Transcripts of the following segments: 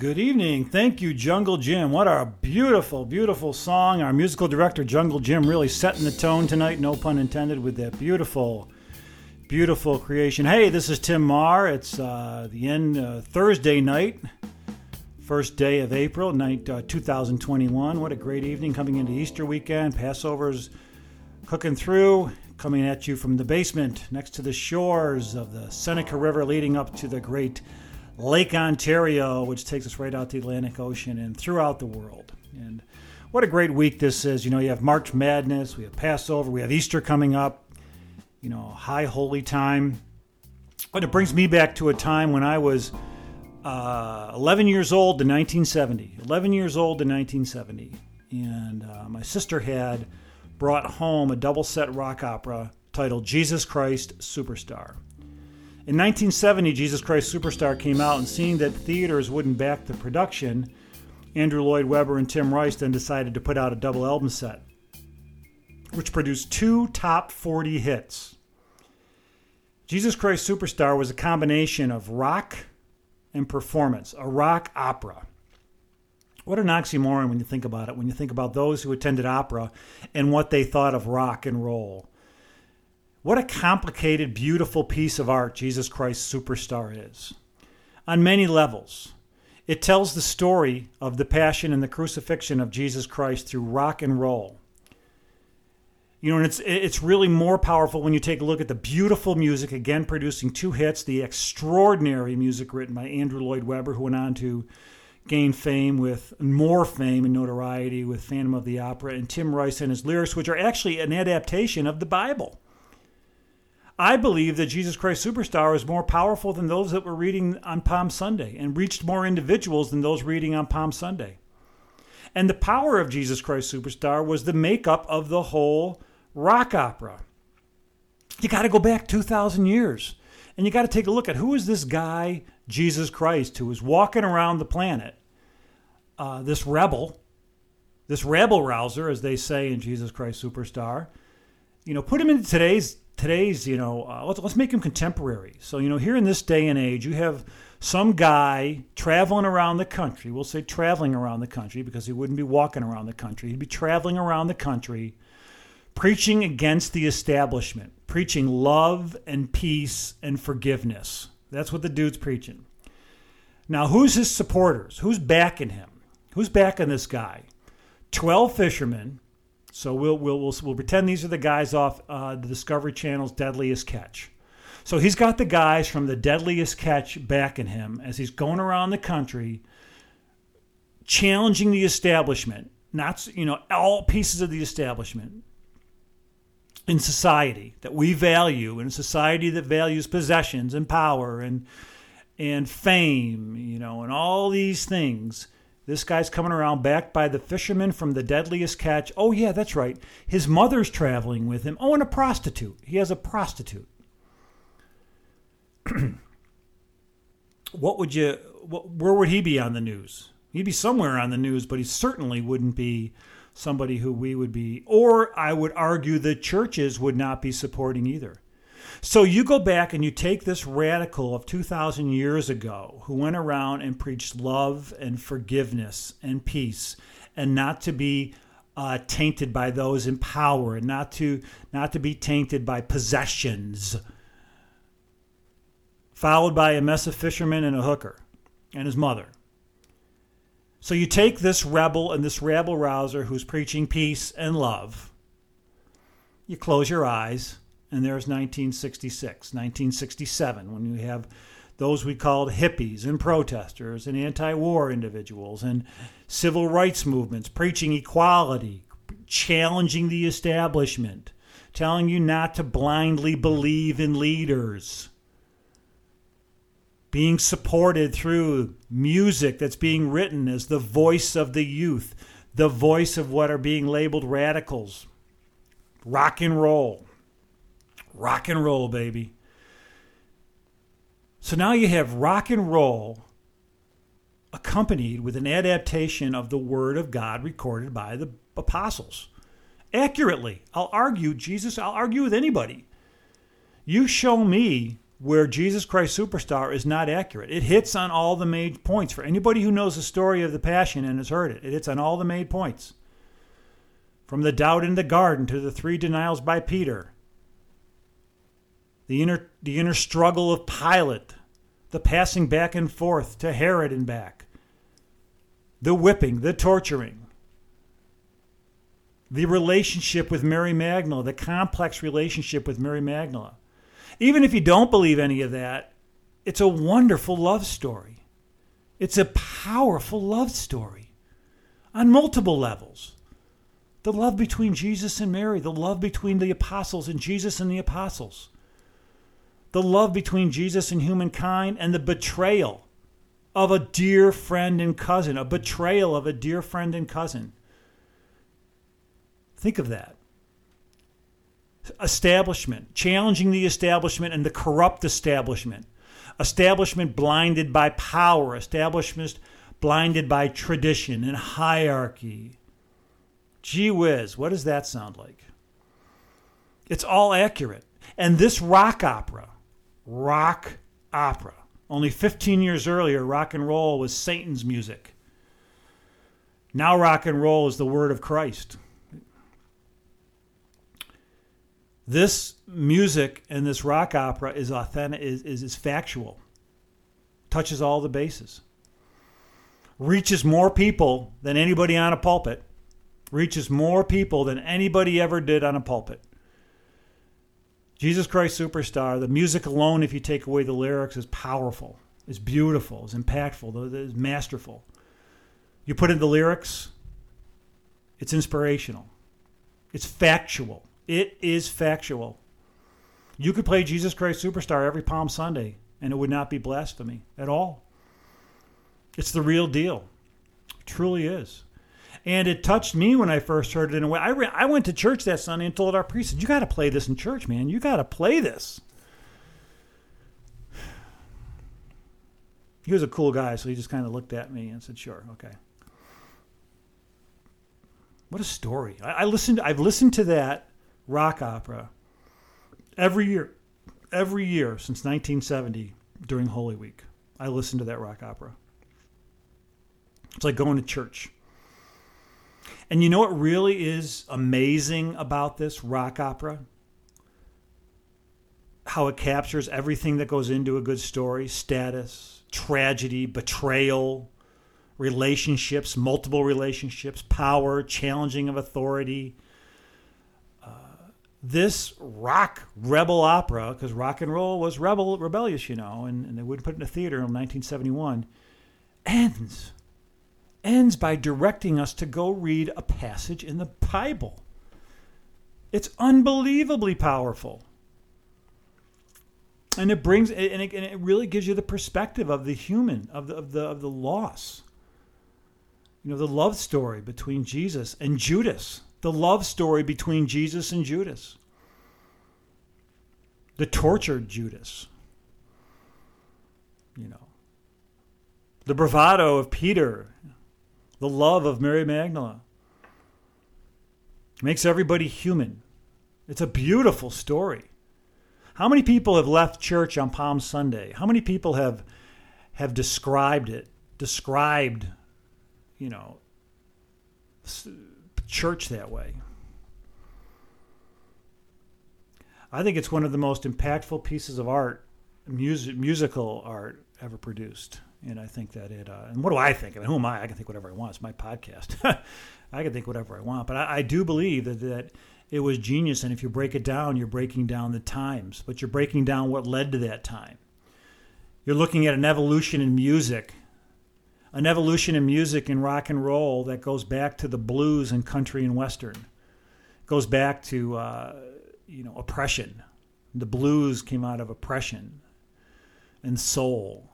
Good evening. Thank you, Jungle Jim. What a beautiful, beautiful song. Our musical director, Jungle Jim, really setting the tone tonight, no pun intended, with that beautiful, beautiful creation. Hey, this is Tim Mahar. It's uh, the end uh, Thursday night, first day of April, night uh, 2021. What a great evening coming into Easter weekend. Passover's cooking through, coming at you from the basement next to the shores of the Seneca River leading up to the great Lake Ontario, which takes us right out to the Atlantic Ocean and throughout the world. And what a great week this is. You know, you have March Madness, we have Passover, we have Easter coming up, you know, high holy time. But it brings me back to a time when I was uh, 11 years old in 1970. 11 years old in 1970. And uh, my sister had brought home a double set rock opera titled Jesus Christ Superstar. In 1970, Jesus Christ Superstar came out, and seeing that theaters wouldn't back the production, Andrew Lloyd Webber and Tim Rice then decided to put out a double album set, which produced two top 40 hits. Jesus Christ Superstar was a combination of rock and performance, a rock opera. What an oxymoron when you think about it, when you think about those who attended opera and what they thought of rock and roll. What a complicated, beautiful piece of art Jesus Christ Superstar is. On many levels, it tells the story of the passion and the crucifixion of Jesus Christ through rock and roll. You know, and it's it's really more powerful when you take a look at the beautiful music, again producing two hits, the extraordinary music written by Andrew Lloyd Webber, who went on to gain fame with more fame and notoriety with Phantom of the Opera, and Tim Rice and his lyrics, which are actually an adaptation of the Bible. I believe that Jesus Christ Superstar is more powerful than those that were reading on Palm Sunday and reached more individuals than those reading on Palm Sunday. And the power of Jesus Christ Superstar was the makeup of the whole rock opera. You got to go back 2,000 years and you got to take a look at who is this guy, Jesus Christ, who is walking around the planet, uh, this rebel, this rebel rouser, as they say in Jesus Christ Superstar. You know, put him into today's today's, you know, uh, let's, let's make them contemporary. So, you know, here in this day and age, you have some guy traveling around the country. We'll say traveling around the country because he wouldn't be walking around the country. He'd be traveling around the country preaching against the establishment, preaching love and peace and forgiveness. That's what the dude's preaching. Now, who's his supporters? Who's backing him? Who's backing this guy? 12 fishermen so we'll, we'll, we'll, we'll pretend these are the guys off uh, the Discovery Channel's Deadliest Catch. So he's got the guys from the Deadliest Catch backing him as he's going around the country challenging the establishment, not, you know, all pieces of the establishment in society that we value, in a society that values possessions and power and, and fame, you know, and all these things – this guy's coming around backed by the fisherman from the deadliest catch. Oh, yeah, that's right. His mother's traveling with him. Oh, and a prostitute. He has a prostitute. what would you, what, where would he be on the news? He'd be somewhere on the news, but he certainly wouldn't be somebody who we would be, or I would argue the churches would not be supporting either. So you go back and you take this radical of 2,000 years ago who went around and preached love and forgiveness and peace and not to be uh, tainted by those in power and not to, not to be tainted by possessions. Followed by a mess of fishermen and a hooker and his mother. So you take this rebel and this rebel rouser who's preaching peace and love, you close your eyes and there's 1966, 1967, when you have those we called hippies and protesters and anti war individuals and civil rights movements preaching equality, challenging the establishment, telling you not to blindly believe in leaders, being supported through music that's being written as the voice of the youth, the voice of what are being labeled radicals, rock and roll. Rock and roll, baby. So now you have rock and roll accompanied with an adaptation of the Word of God recorded by the apostles. Accurately. I'll argue, Jesus, I'll argue with anybody. You show me where Jesus Christ Superstar is not accurate. It hits on all the main points. For anybody who knows the story of the Passion and has heard it, it hits on all the main points. From the doubt in the garden to the three denials by Peter, the inner, the inner struggle of Pilate, the passing back and forth to Herod and back, the whipping, the torturing, the relationship with Mary Magdalene, the complex relationship with Mary Magdalene even if you don't believe any of that, it's a wonderful love story. It's a powerful love story on multiple levels. The love between Jesus and Mary, the love between the apostles and Jesus and the apostles, the love between Jesus and humankind, and the betrayal of a dear friend and cousin, a betrayal of a dear friend and cousin. Think of that establishment, challenging the establishment and the corrupt establishment, establishment blinded by power, establishment blinded by tradition and hierarchy. Gee whiz, what does that sound like? It's all accurate. And this rock opera, rock opera, only 15 years earlier, rock and roll was Satan's music. Now, rock and roll is the word of Christ. This music and this rock opera is authentic, is, is, is factual, touches all the bases, reaches more people than anybody on a pulpit, reaches more people than anybody ever did on a pulpit. Jesus Christ Superstar, the music alone, if you take away the lyrics, is powerful, is beautiful, is impactful, is masterful. You put in the lyrics, it's inspirational, it's factual. It is factual. You could play Jesus Christ Superstar every Palm Sunday, and it would not be blasphemy at all. It's the real deal. It truly is. And it touched me when I first heard it in a way. I, re- I went to church that Sunday and told our priest, You got to play this in church, man. You got to play this. He was a cool guy, so he just kind of looked at me and said, Sure, okay. What a story. I, I listened, I've listened to that rock opera every year, every year since 1970 during Holy Week. I listen to that rock opera. It's like going to church. And you know what really is amazing about this rock opera? How it captures everything that goes into a good story status, tragedy, betrayal, relationships, multiple relationships, power, challenging of authority, uh, this rock rebel opera, because rock and roll was rebel rebellious, you know, and, and they wouldn't put it in a theater in 1971, ends ends by directing us to go read a passage in the Bible. It's unbelievably powerful. And it brings and it, and it really gives you the perspective of the human, of the, of the of the loss. You know, the love story between Jesus and Judas the love story between Jesus and Judas, the tortured Judas, you know, the bravado of Peter, the love of Mary Magdalene. Makes everybody human. It's a beautiful story. How many people have left church on Palm Sunday? How many people have have described it, described, you know, church that way. I think it's one of the most impactful pieces of art, music, musical art ever produced. And I think that it, uh, and what do I think? I mean, who am I? I can think whatever I want. It's my podcast. I can think whatever I want. But I, I do believe that, that it was genius. And if you break it down, you're breaking down the times, but you're breaking down what led to that time. You're looking at an evolution in music an evolution in music and rock and roll that goes back to the blues and country and western. It goes back to uh, you know oppression. The blues came out of oppression and soul.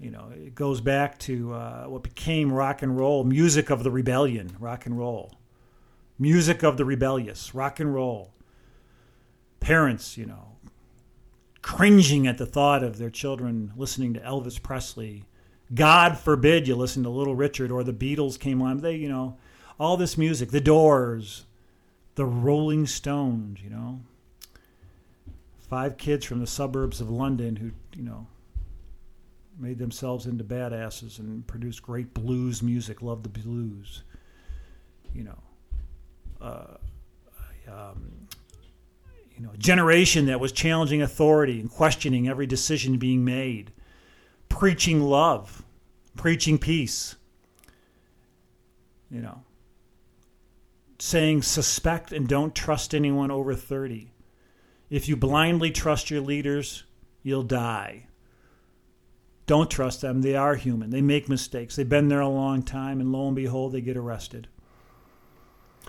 You know, it goes back to uh, what became rock and roll, music of the rebellion, rock and roll, music of the rebellious, rock and roll. Parents, you know, cringing at the thought of their children listening to Elvis Presley God forbid you listen to Little Richard or the Beatles came on. They, you know, all this music, the Doors, the Rolling Stones, you know, five kids from the suburbs of London who, you know, made themselves into badasses and produced great blues music. Loved the blues. You know, uh, um, you know, a generation that was challenging authority and questioning every decision being made, preaching love, preaching peace. You know, saying suspect and don't trust anyone over 30. If you blindly trust your leaders, you'll die. Don't trust them. They are human. They make mistakes. They've been there a long time, and lo and behold, they get arrested.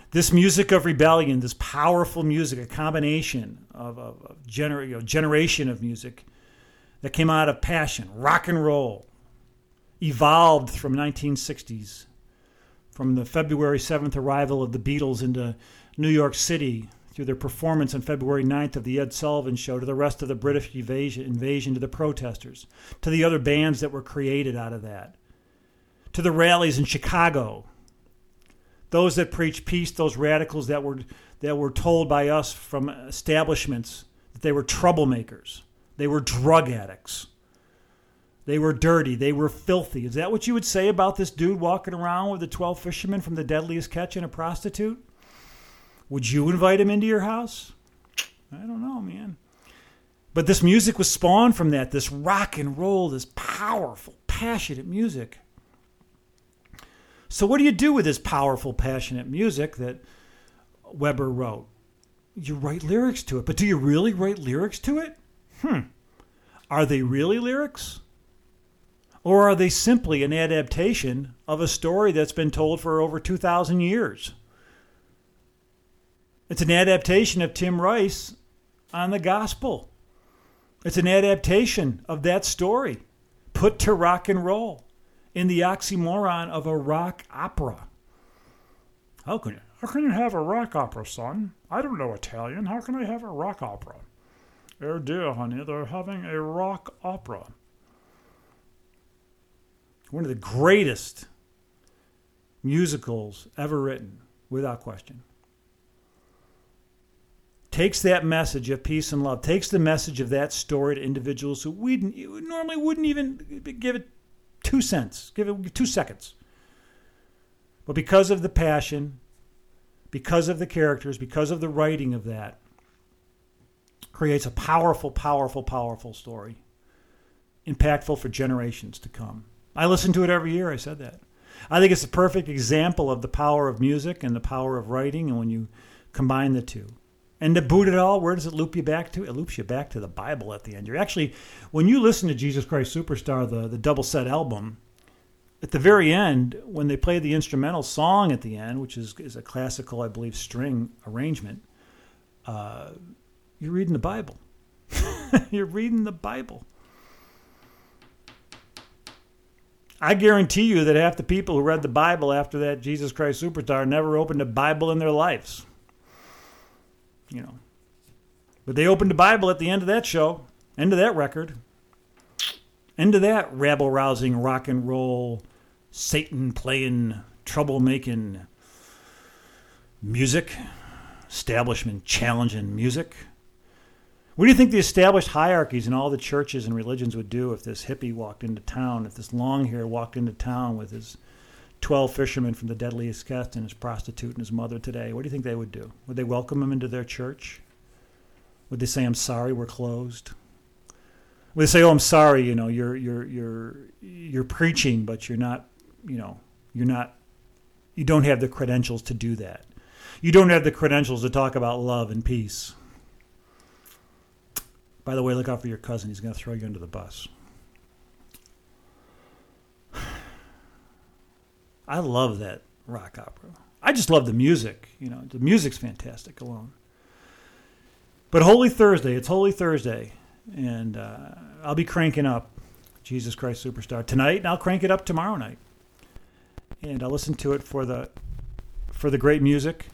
This music of rebellion, this powerful music, a combination of, a gener- you know, generation of music that came out of passion, rock and roll, evolved from 1960s, from the February 7th arrival of the Beatles into New York City through their performance on February 9th of the Ed Sullivan Show to the rest of the British invasion, invasion to the protesters, to the other bands that were created out of that, to the rallies in Chicago, those that preached peace, those radicals that were, that were told by us from establishments that they were troublemakers, they were drug addicts. They were dirty. They were filthy. Is that what you would say about this dude walking around with the 12 fishermen from the deadliest catch and a prostitute? Would you invite him into your house? I don't know, man. But this music was spawned from that this rock and roll, this powerful, passionate music. So, what do you do with this powerful, passionate music that Webber wrote? You write lyrics to it, but do you really write lyrics to it? Hmm. Are they really lyrics? Or are they simply an adaptation of a story that's been told for over 2,000 years? It's an adaptation of Tim Rice on the gospel. It's an adaptation of that story put to rock and roll in the oxymoron of a rock opera. How can you, how can you have a rock opera, son? I don't know Italian. How can I have a rock opera? Oh dear, honey, they're having a rock opera. One of the greatest musicals ever written, without question takes that message of peace and love, takes the message of that story to individuals who we normally wouldn't even give it two cents, give it two seconds. But because of the passion, because of the characters, because of the writing of that, creates a powerful, powerful, powerful story, impactful for generations to come. I listen to it every year. I said that. I think it's a perfect example of the power of music and the power of writing, and when you combine the two. And to boot it all, where does it loop you back to? It loops you back to the Bible at the end. You're actually, when you listen to Jesus Christ Superstar, the, the double set album, at the very end, when they play the instrumental song at the end, which is, is a classical, I believe, string arrangement, uh, you're reading the Bible. you're reading the Bible. I guarantee you that half the people who read the Bible after that Jesus Christ Superstar never opened a Bible in their lives you know. But they opened the Bible at the end of that show, end of that record, end of that rabble rousing rock and roll, Satan playing, trouble making music, establishment challenging music. What do you think the established hierarchies in all the churches and religions would do if this hippie walked into town, if this long hair walked into town with his 12 fishermen from the deadliest catch and his prostitute and his mother today, what do you think they would do? Would they welcome him into their church? Would they say, I'm sorry, we're closed? Would they say, Oh, I'm sorry, you know, you're you're you're you're preaching, but you're not, you know, you're not you don't have the credentials to do that. You don't have the credentials to talk about love and peace. By the way, look out for your cousin. He's going to throw you under the bus. I love that rock opera. I just love the music. You know, the music's fantastic alone. But Holy Thursday, it's Holy Thursday, and uh, I'll be cranking up Jesus Christ Superstar tonight, and I'll crank it up tomorrow night, and I'll listen to it for the for the great music,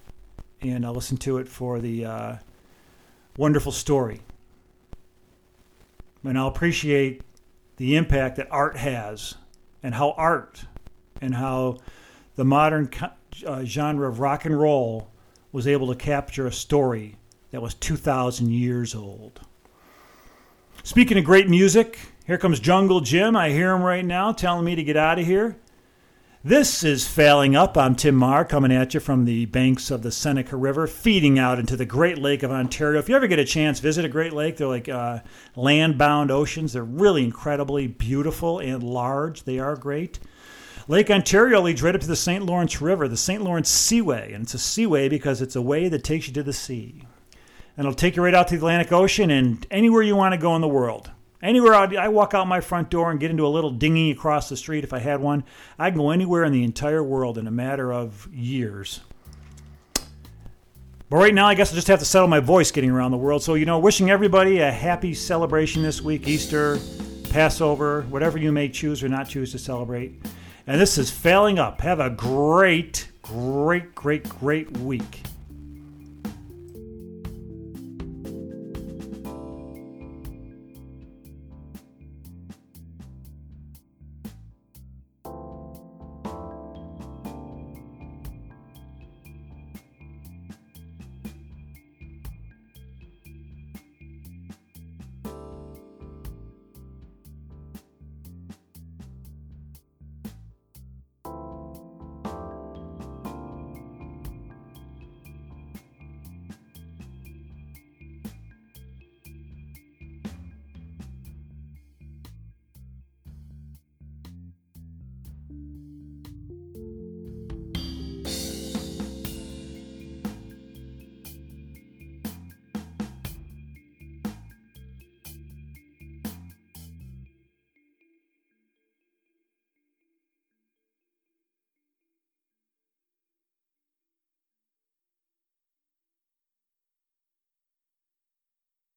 and I'll listen to it for the uh, wonderful story, and I'll appreciate the impact that art has, and how art and how the modern uh, genre of rock and roll was able to capture a story that was 2,000 years old. Speaking of great music, here comes Jungle Jim. I hear him right now telling me to get out of here. This is Failing Up. I'm Tim Mahar coming at you from the banks of the Seneca River, feeding out into the Great Lake of Ontario. If you ever get a chance, visit a Great Lake. They're like uh, land bound oceans. They're really incredibly beautiful and large. They are great. Lake Ontario leads right up to the St. Lawrence River, the St. Lawrence Seaway. And it's a seaway because it's a way that takes you to the sea. And it'll take you right out to the Atlantic Ocean and anywhere you want to go in the world. Anywhere I, walk out my front door and get into a little dinghy across the street if I had one, I can go anywhere in the entire world in a matter of years. But right now, I guess I just have to settle my voice getting around the world. So, you know, wishing everybody a happy celebration this week Easter, Passover, whatever you may choose or not choose to celebrate. And this is Failing Up. Have a great, great, great, great week.